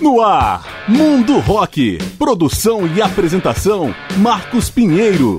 No ar, Mundo Rock. Produção e apresentação, Marcos Pinheiro.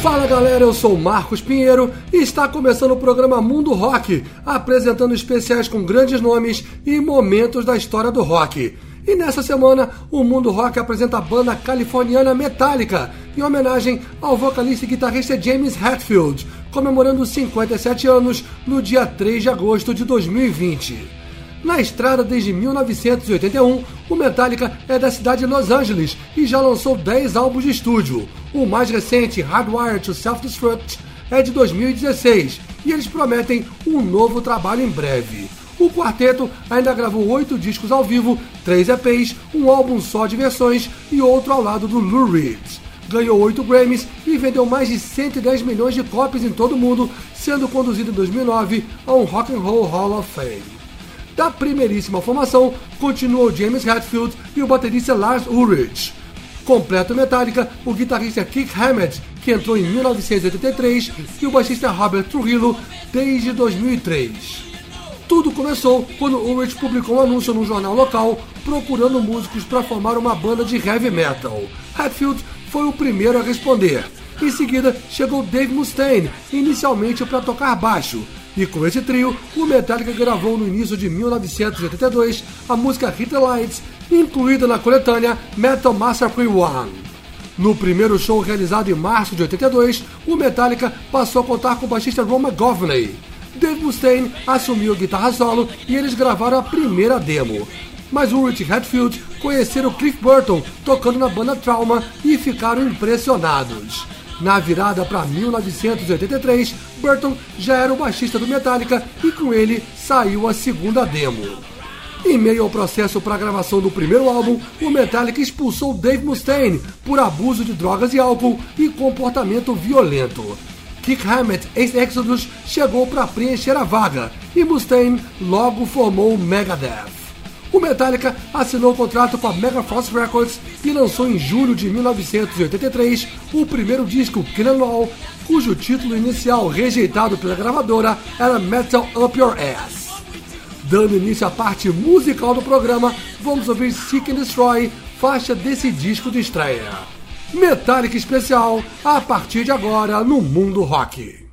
Fala galera, eu sou Marcos Pinheiro e está começando o programa Mundo Rock, apresentando especiais com grandes nomes e momentos da história do rock. E nessa semana, o Mundo Rock apresenta a banda californiana Metallica, em homenagem ao vocalista e guitarrista James Hetfield, comemorando 57 anos no dia 3 de agosto de 2020. Na estrada desde 1981, o Metallica é da cidade de Los Angeles e já lançou 10 álbuns de estúdio. O mais recente, Hardwired to Self-Destruct, é de 2016 e eles prometem um novo trabalho em breve. O quarteto ainda gravou oito discos ao vivo, três EPs, um álbum só de versões e outro ao lado do Lou Reed. Ganhou oito Grammys e vendeu mais de 110 milhões de cópias em todo o mundo, sendo conduzido em 2009 a um Rock and Roll Hall of Fame. Da primeiríssima formação, continuou James Hetfield e o baterista Lars Ulrich. Completo Metallica, o guitarrista Kick Hammett, que entrou em 1983, e o baixista Robert Trujillo desde 2003. Tudo começou quando Ulrich publicou um anúncio num jornal local procurando músicos para formar uma banda de heavy metal. Hatfield foi o primeiro a responder. Em seguida chegou Dave Mustaine, inicialmente para tocar baixo. E com esse trio, o Metallica gravou no início de 1982 a música Hit the Lights, incluída na coletânea Metal Massacre 1. No primeiro show realizado em março de 82, o Metallica passou a contar com o baixista Ron McGovney. Dave Mustaine assumiu a guitarra solo e eles gravaram a primeira demo. Mas Ulrich e Hatfield conheceram Cliff Burton tocando na banda Trauma e ficaram impressionados. Na virada para 1983, Burton já era o baixista do Metallica e com ele saiu a segunda demo. Em meio ao processo para a gravação do primeiro álbum, o Metallica expulsou Dave Mustaine por abuso de drogas e álcool e comportamento violento. Kick Hammett, ex-Exodus, chegou para preencher a vaga e Mustaine logo formou o Megadeth. O Metallica assinou o contrato com a Megaforce Records e lançou em julho de 1983 o primeiro disco, Kill All, cujo título inicial rejeitado pela gravadora era Metal Up Your Ass. Dando início à parte musical do programa, vamos ouvir Seek and Destroy, faixa desse disco de estreia. Metallica especial a partir de agora no Mundo Rock.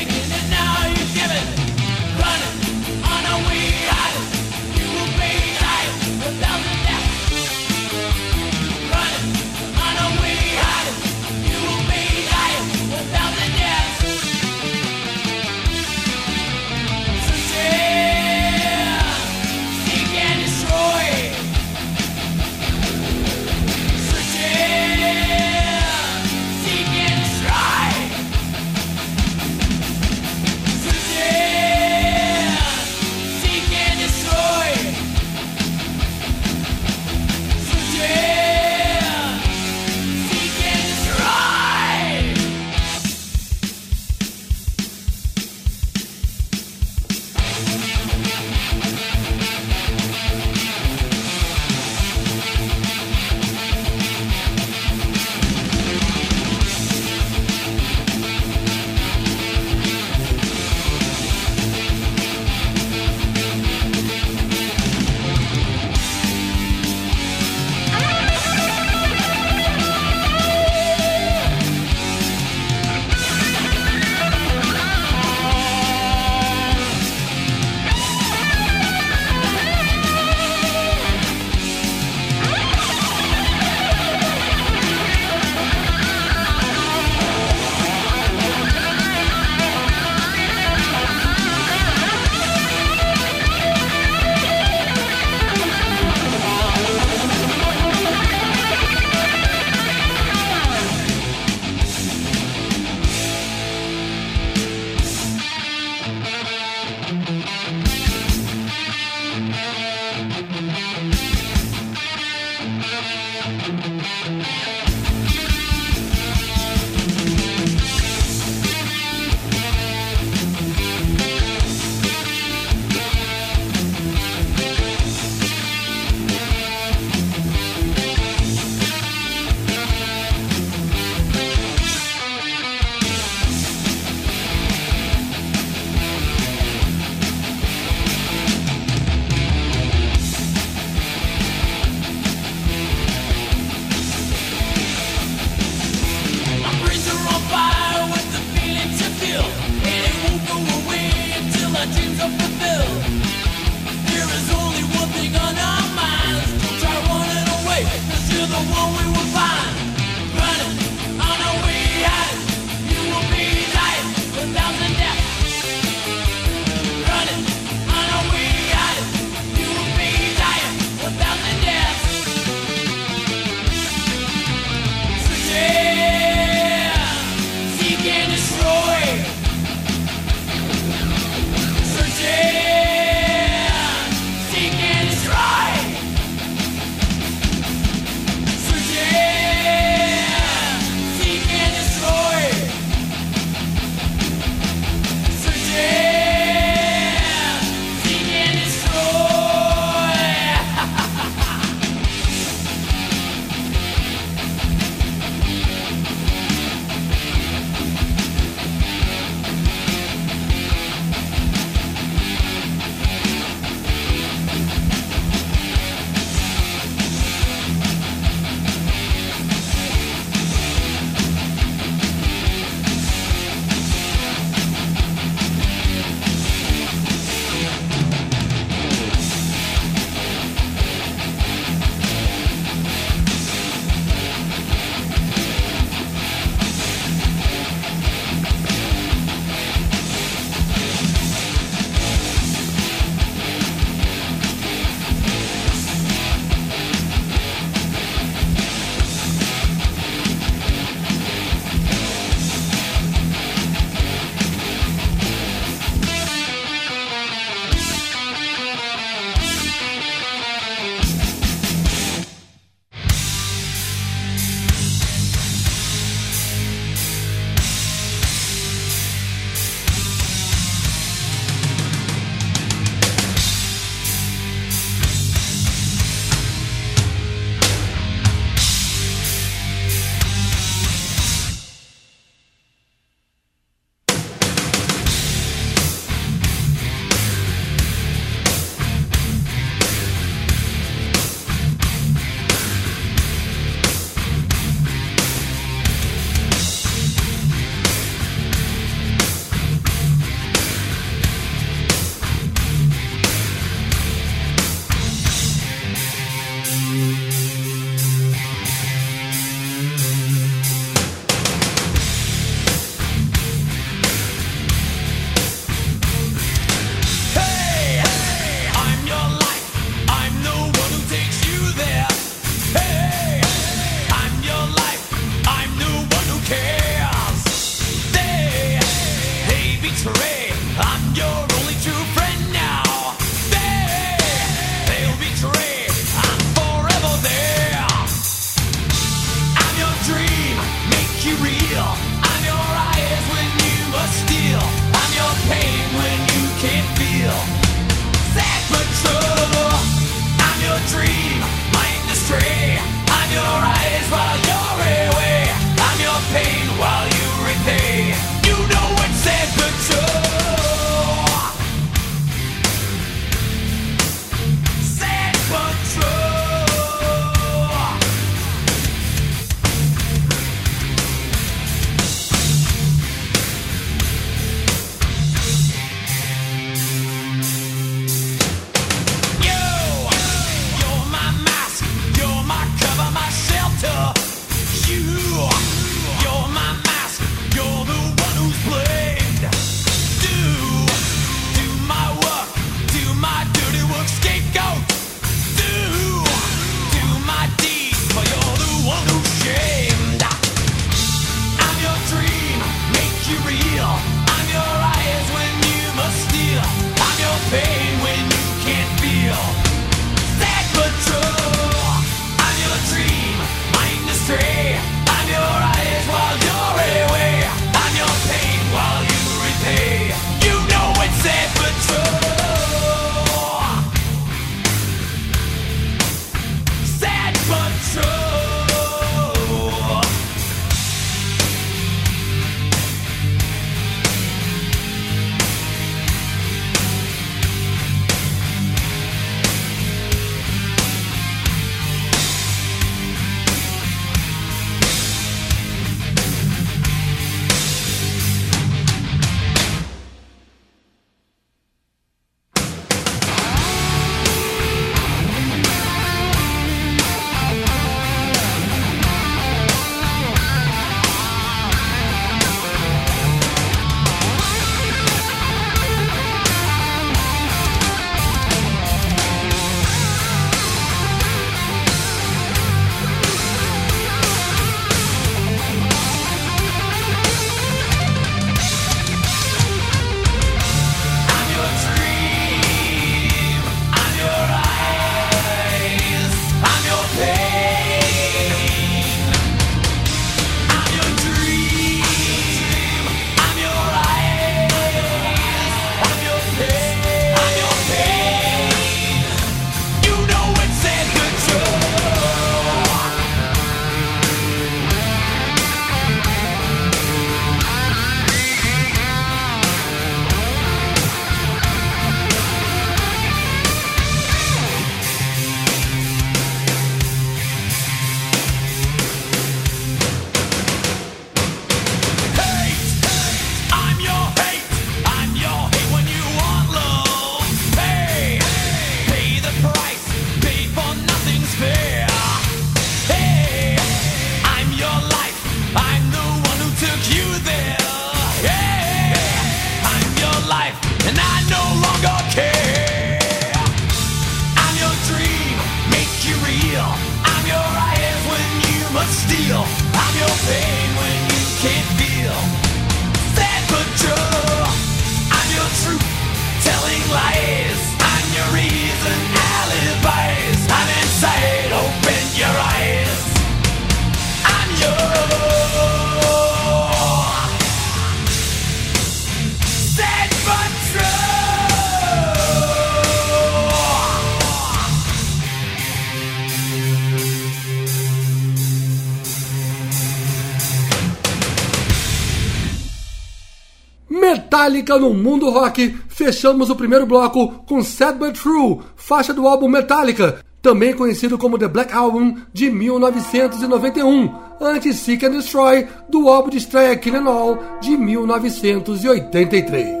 Metallica no mundo rock. Fechamos o primeiro bloco com Sad But True, faixa do álbum Metallica, também conhecido como The Black Album de 1991, antes Seek and Destroy do álbum de estreia Killing All de 1983.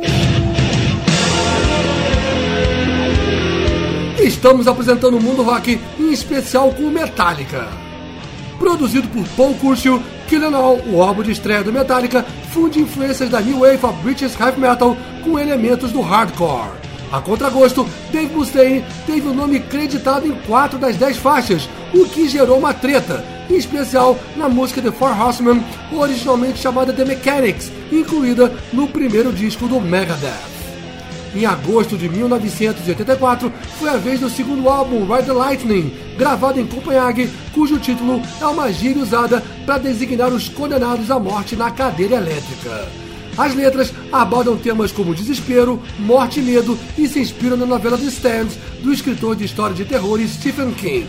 Estamos apresentando o mundo rock, em especial com Metallica. Produzido por Paul Curcio, Killing All, o álbum de estreia do Metallica, funde influências da New Wave of British Heavy Metal com elementos do hardcore. A contragosto, Dave Mustaine teve o nome creditado em 4 das 10 faixas, o que gerou uma treta, em especial na música The Four Horsemen, originalmente chamada The Mechanics, incluída no primeiro disco do Megadeth. Em agosto de 1984, foi a vez do segundo álbum Ride the Lightning, gravado em Copenhague, cujo título é uma gíria usada para designar os condenados à morte na cadeira elétrica. As letras abordam temas como desespero, morte e medo e se inspiram na novela The Stand, do escritor de história de terror Stephen King.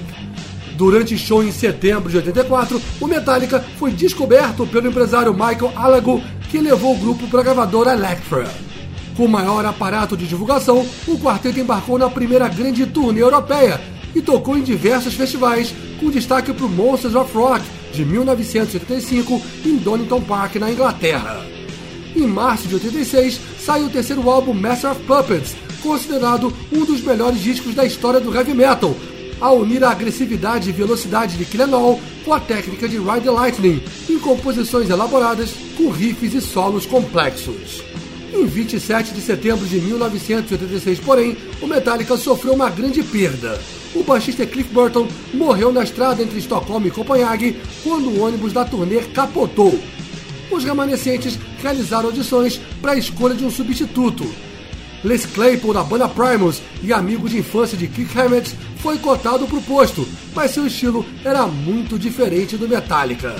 Durante show em setembro de 84, o Metallica foi descoberto pelo empresário Michael Alago, que levou o grupo para a gravadora Elektra. Com maior aparato de divulgação, o quarteto embarcou na primeira grande turnê europeia e tocou em diversos festivais, com destaque para o Monsters of Rock de 1985 em Donington Park, na Inglaterra. Em março de 86, saiu o terceiro álbum Master of Puppets, considerado um dos melhores discos da história do heavy metal, ao unir a agressividade e velocidade de Killenol com a técnica de Ride the Lightning, em composições elaboradas com riffs e solos complexos. Em 27 de setembro de 1986, porém, o Metallica sofreu uma grande perda. O baixista Cliff Burton morreu na estrada entre Estocolmo e Copenhague quando o ônibus da turnê capotou. Os remanescentes realizaram audições para a escolha de um substituto. Les Claypool da banda Primus e amigo de infância de Kirk Hammett foi cotado para o posto, mas seu estilo era muito diferente do Metallica.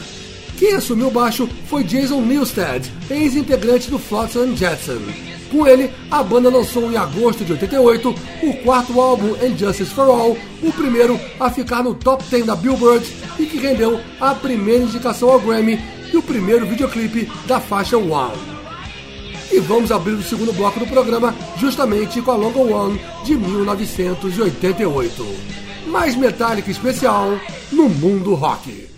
Quem assumiu o baixo foi Jason Newsted, ex-integrante do Flotsam Jetsam. Com ele, a banda lançou em agosto de 88 o quarto álbum Injustice for All, o primeiro a ficar no top 10 da Billboard e que rendeu a primeira indicação ao Grammy e o primeiro videoclipe da faixa One. E vamos abrir o segundo bloco do programa justamente com a Logo One de 1988. Mais Metallica especial no mundo rock.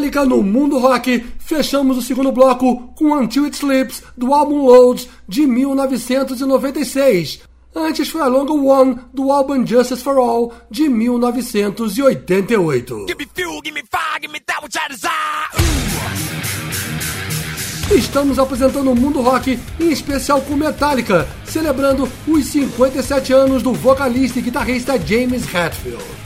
Metallica no mundo rock, fechamos o segundo bloco com Until It Sleeps, do álbum Loads, de 1996. Antes foi a Longer One, do álbum Justice for All, de 1988. Give me fuel, give me fire, give me that which I desire. Estamos apresentando o mundo rock, em especial com Metallica, celebrando os 57 anos do vocalista e guitarrista James Hetfield.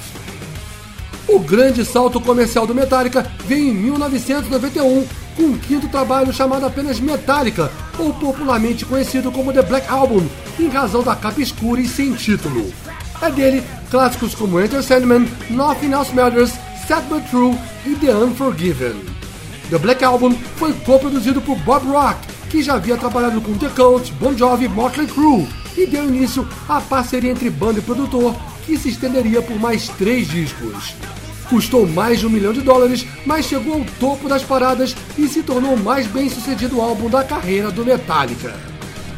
O grande salto comercial do Metallica veio em 1991 com um quinto trabalho chamado apenas Metallica, ou popularmente conhecido como The Black Album, em razão da capa escura e sem título. É dele clássicos como Enter Sandman, Nothing Else Matters, Sad But True e The Unforgiven. The Black Album foi co-produzido por Bob Rock, que já havia trabalhado com The Cult, Bon Jovi e Motley Crue, e deu início à parceria entre banda e produtor, que se estenderia por mais três discos. Custou mais de um milhão de dólares, mas chegou ao topo das paradas e se tornou o mais bem sucedido álbum da carreira do Metallica.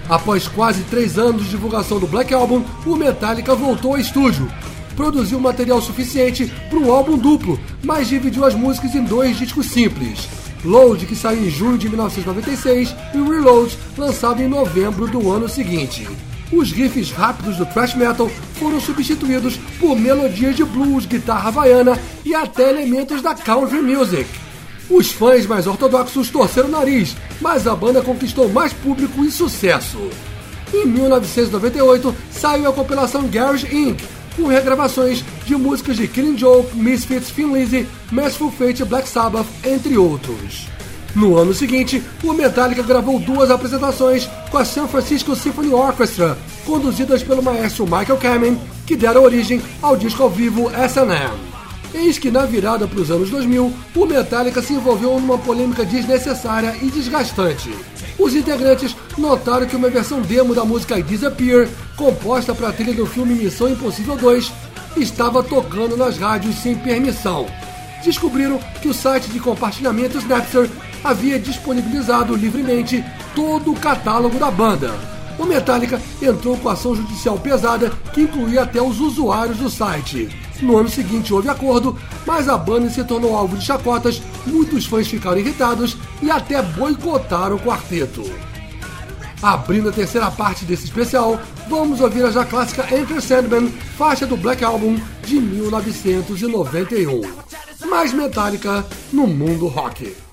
Após quase três anos de divulgação do Black Album, o Metallica voltou ao estúdio. Produziu material suficiente para um álbum duplo, mas dividiu as músicas em dois discos simples. Load, que saiu em junho de 1996, e Reload, lançado em novembro do ano seguinte. Os riffs rápidos do thrash metal foram substituídos por melodias de blues, guitarra havaiana e até elementos da country music. Os fãs mais ortodoxos torceram o nariz, mas a banda conquistou mais público e sucesso. Em 1998 saiu a compilação Garage Inc., com regravações de músicas de Killing Joke, Misfits, Thin Lizzy, Merciful Fate e Black Sabbath, entre outros. No ano seguinte, o Metallica gravou duas apresentações com a San Francisco Symphony Orchestra, conduzidas pelo maestro Michael Kamen, que deram origem ao disco ao vivo S&M. Eis que na virada para os anos 2000, o Metallica se envolveu numa polêmica desnecessária e desgastante. Os integrantes notaram que uma versão demo da música Disappear, composta para a trilha do filme Missão Impossível 2, estava tocando nas rádios sem permissão. Descobriram que o site de compartilhamento Snapster havia disponibilizado livremente todo o catálogo da banda. O Metallica entrou com ação judicial pesada que incluía até os usuários do site. No ano seguinte houve acordo, mas a banda se tornou alvo de chacotas, muitos fãs ficaram irritados e até boicotaram o quarteto. Abrindo a terceira parte desse especial, vamos ouvir a já clássica Enter Sandman, faixa do Black Album de 1991. Mais Metallica no mundo rock.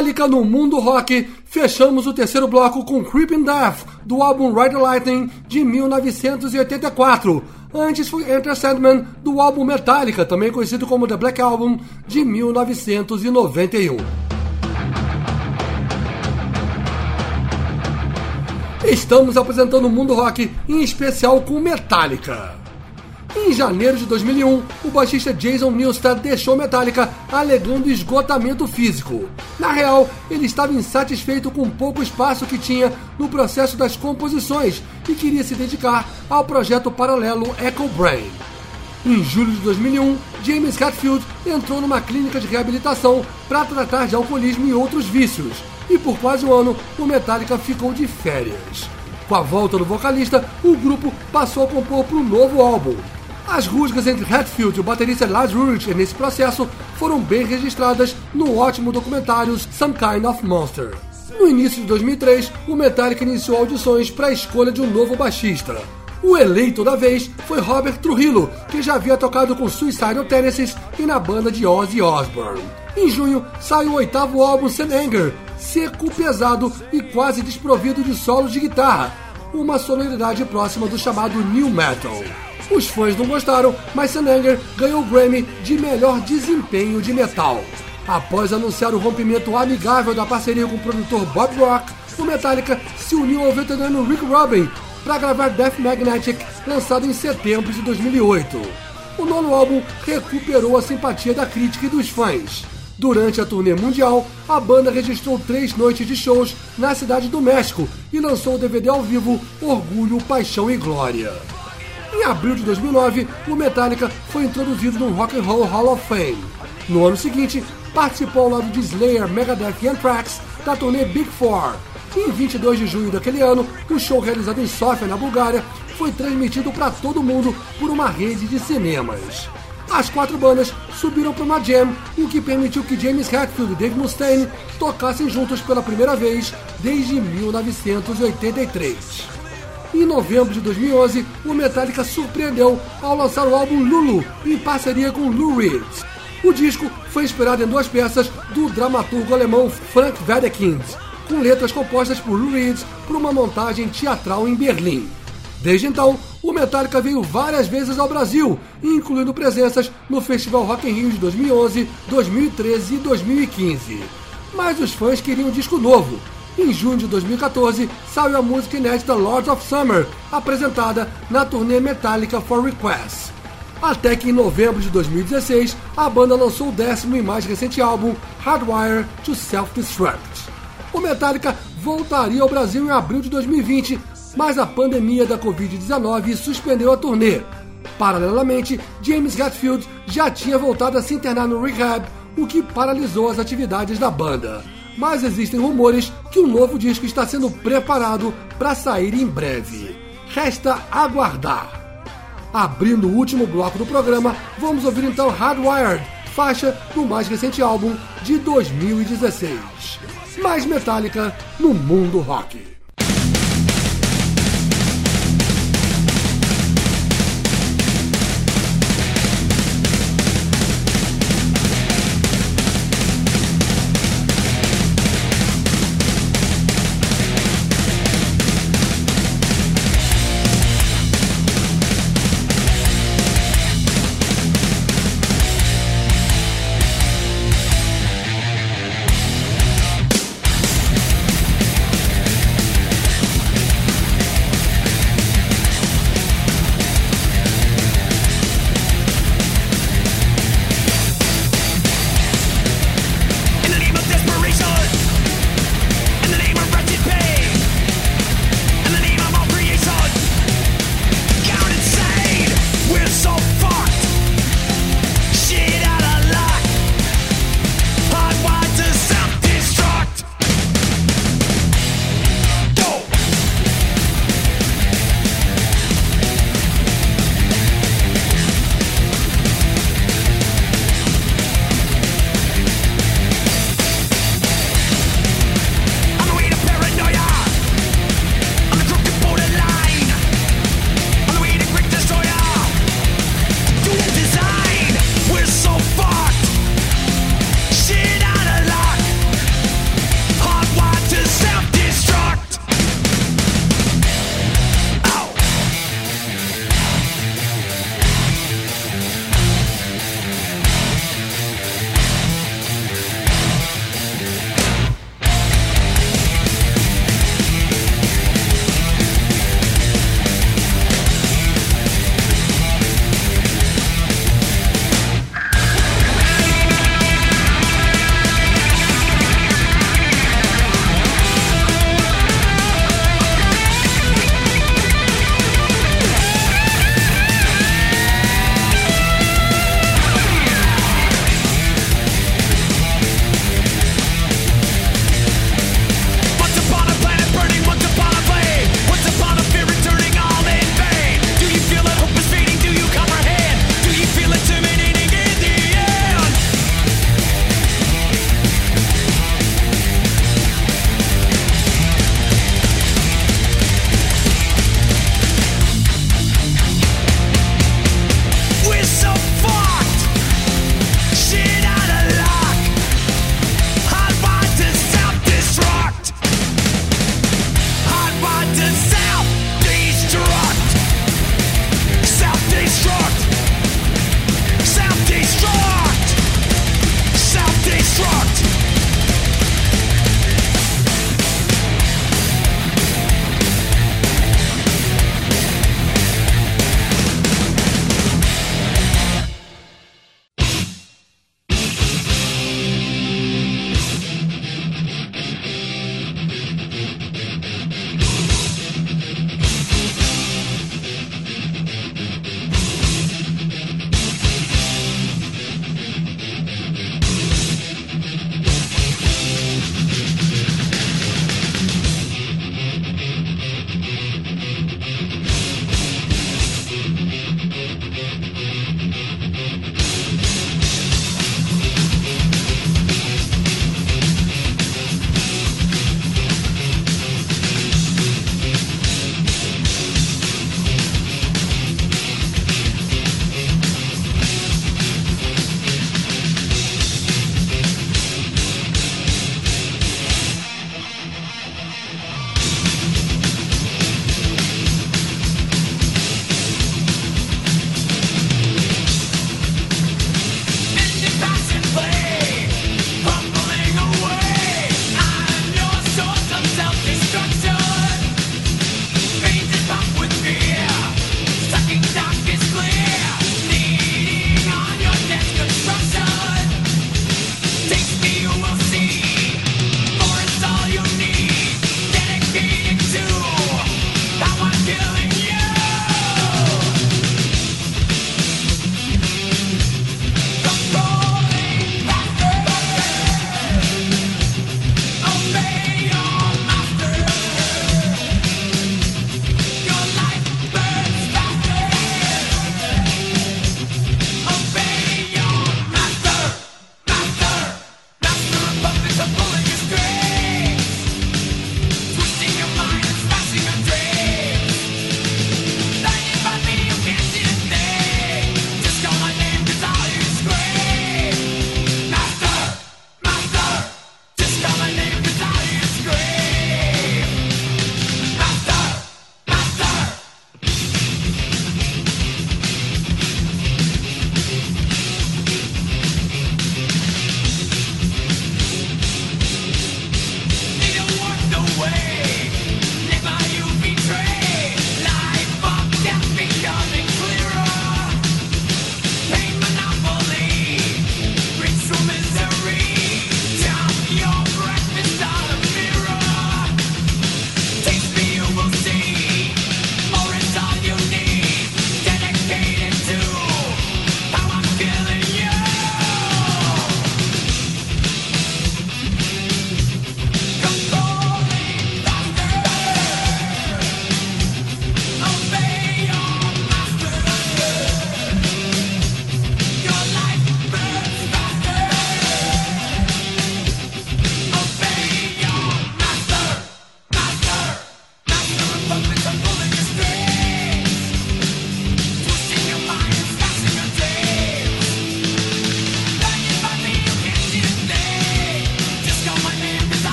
Metallica no mundo rock, fechamos o terceiro bloco com Creeping Death, do álbum Ride the Lightning de 1984. Antes foi Enter Sandman, do álbum Metallica, também conhecido como The Black Album, de 1991. Estamos apresentando o mundo rock, em especial com Metallica. Em janeiro de 2001, o baixista Jason Newsted deixou Metallica alegando esgotamento físico. Na real, ele estava insatisfeito com o pouco espaço que tinha no processo das composições e queria se dedicar ao projeto paralelo Echo Brain. Em julho de 2001, James Hetfield entrou numa clínica de reabilitação para tratar de alcoolismo e outros vícios, e por quase um ano o Metallica ficou de férias. Com a volta do vocalista, o grupo passou a compor para um novo álbum. As rusgas entre Hetfield e o baterista Lars Ulrich nesse processo foram bem registradas no ótimo documentário Some Kind of Monster. No início de 2003, o Metallica iniciou audições para a escolha de um novo baixista. O eleito da vez foi Robert Trujillo, que já havia tocado com Suicidal Tendencies e na banda de Ozzy Osbourne. Em junho, saiu o oitavo álbum Sun Anger, seco, pesado e quase desprovido de solos de guitarra, uma sonoridade próxima do chamado New Metal. Os fãs não gostaram, mas Anger ganhou o Grammy de melhor desempenho de metal. Após anunciar o rompimento amigável da parceria com o produtor Bob Rock, o Metallica se uniu ao veterano Rick Rubin para gravar Death Magnetic, lançado em setembro de 2008. O nono álbum recuperou a simpatia da crítica e dos fãs. Durante a turnê mundial, a banda registrou três noites de shows na cidade do México e lançou o DVD ao vivo Orgulho, Paixão e Glória. Em abril de 2009, o Metallica foi introduzido no Rock and Roll Hall of Fame. No ano seguinte, participou ao lado de Slayer, Megadeth e Anthrax da turnê Big Four. Em 22 de junho daquele ano, o show realizado em Sofia, na Bulgária, foi transmitido para todo mundo por uma rede de cinemas. As quatro bandas subiram para uma jam, o que permitiu que James Hetfield e Dave Mustaine tocassem juntos pela primeira vez desde 1983. Em novembro de 2011, o Metallica surpreendeu ao lançar o álbum Lulu, em parceria com Lou Reed. O disco foi inspirado em duas peças do dramaturgo alemão Frank Wedekind, com letras compostas por Lou Reed para uma montagem teatral em Berlim. Desde então, o Metallica veio várias vezes ao Brasil, incluindo presenças no Festival Rock in Rio de 2011, 2013 e 2015. Mas os fãs queriam um disco novo. Em junho de 2014, saiu a música inédita Lords of Summer, apresentada na turnê Metallica for Request. Até que em novembro de 2016, a banda lançou o décimo e mais recente álbum, Hardwire to Self-Destruct. O Metallica voltaria ao Brasil em abril de 2020, mas a pandemia da Covid-19 suspendeu a turnê. Paralelamente, James Hetfield já tinha voltado a se internar no rehab, o que paralisou as atividades da banda. Mas existem rumores que um novo disco está sendo preparado para sair em breve. Resta aguardar. Abrindo o último bloco do programa, vamos ouvir então Hardwired, faixa do mais recente álbum de 2016. Mais Metallica no mundo rock.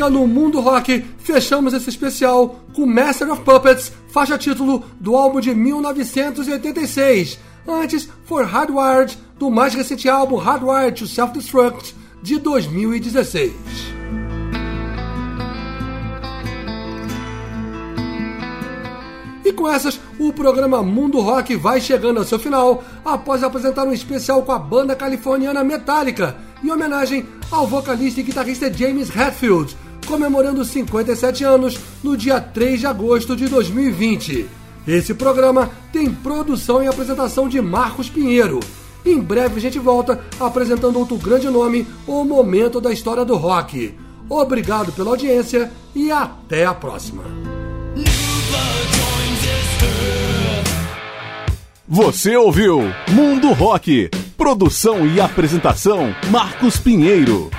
Metallica no mundo rock, fechamos esse especial com Master of Puppets, faixa título do álbum de 1986. Antes, For Hardwired, do mais recente álbum Hardwired to Self-Destruct, de 2016. E com essas, o programa Mundo Rock vai chegando ao seu final, após apresentar um especial com a banda californiana Metallica, em homenagem ao vocalista e guitarrista James Hetfield, comemorando 57 anos no dia 3 de agosto de 2020. Esse programa tem produção e apresentação de Marcos Pinheiro. Em breve a gente volta apresentando outro grande nome ou momento da história do rock. Obrigado pela audiência e até a próxima. Você ouviu Mundo Rock. Produção e apresentação Marcos Pinheiro.